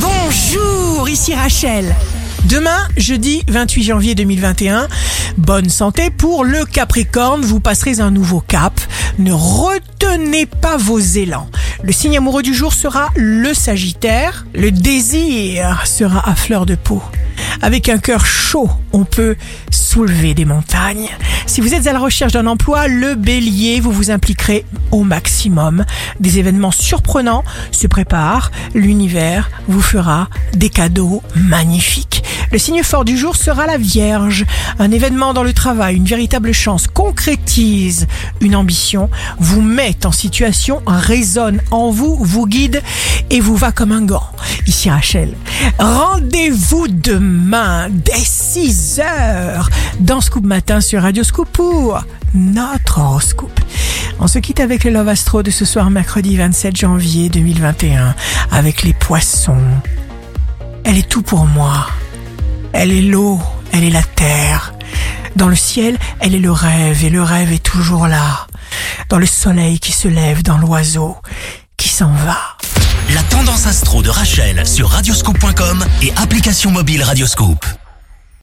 Bonjour, ici Rachel. Demain, jeudi 28 janvier 2021, bonne santé pour le Capricorne, vous passerez un nouveau cap. Ne retenez pas vos élans. Le signe amoureux du jour sera le Sagittaire. Le désir sera à fleur de peau. Avec un cœur chaud, on peut soulever des montagnes. Si vous êtes à la recherche d'un emploi, le bélier, vous vous impliquerez au maximum. Des événements surprenants se préparent. L'univers vous fera des cadeaux magnifiques. Le signe fort du jour sera la Vierge. Un événement dans le travail, une véritable chance concrétise une ambition, vous met en situation, résonne en vous, vous guide et vous va comme un gant. Ici Rachel. Rendez-vous demain dès 6 heures dans Scoop Matin sur Radio Scoop pour notre horoscope. On se quitte avec le Love Astro de ce soir mercredi 27 janvier 2021 avec les poissons. Elle est tout pour moi. Elle est l'eau, elle est la terre. Dans le ciel, elle est le rêve et le rêve est toujours là. Dans le soleil qui se lève, dans l'oiseau qui s'en va. La tendance astro de Rachel sur radioscope.com et application mobile Radioscope.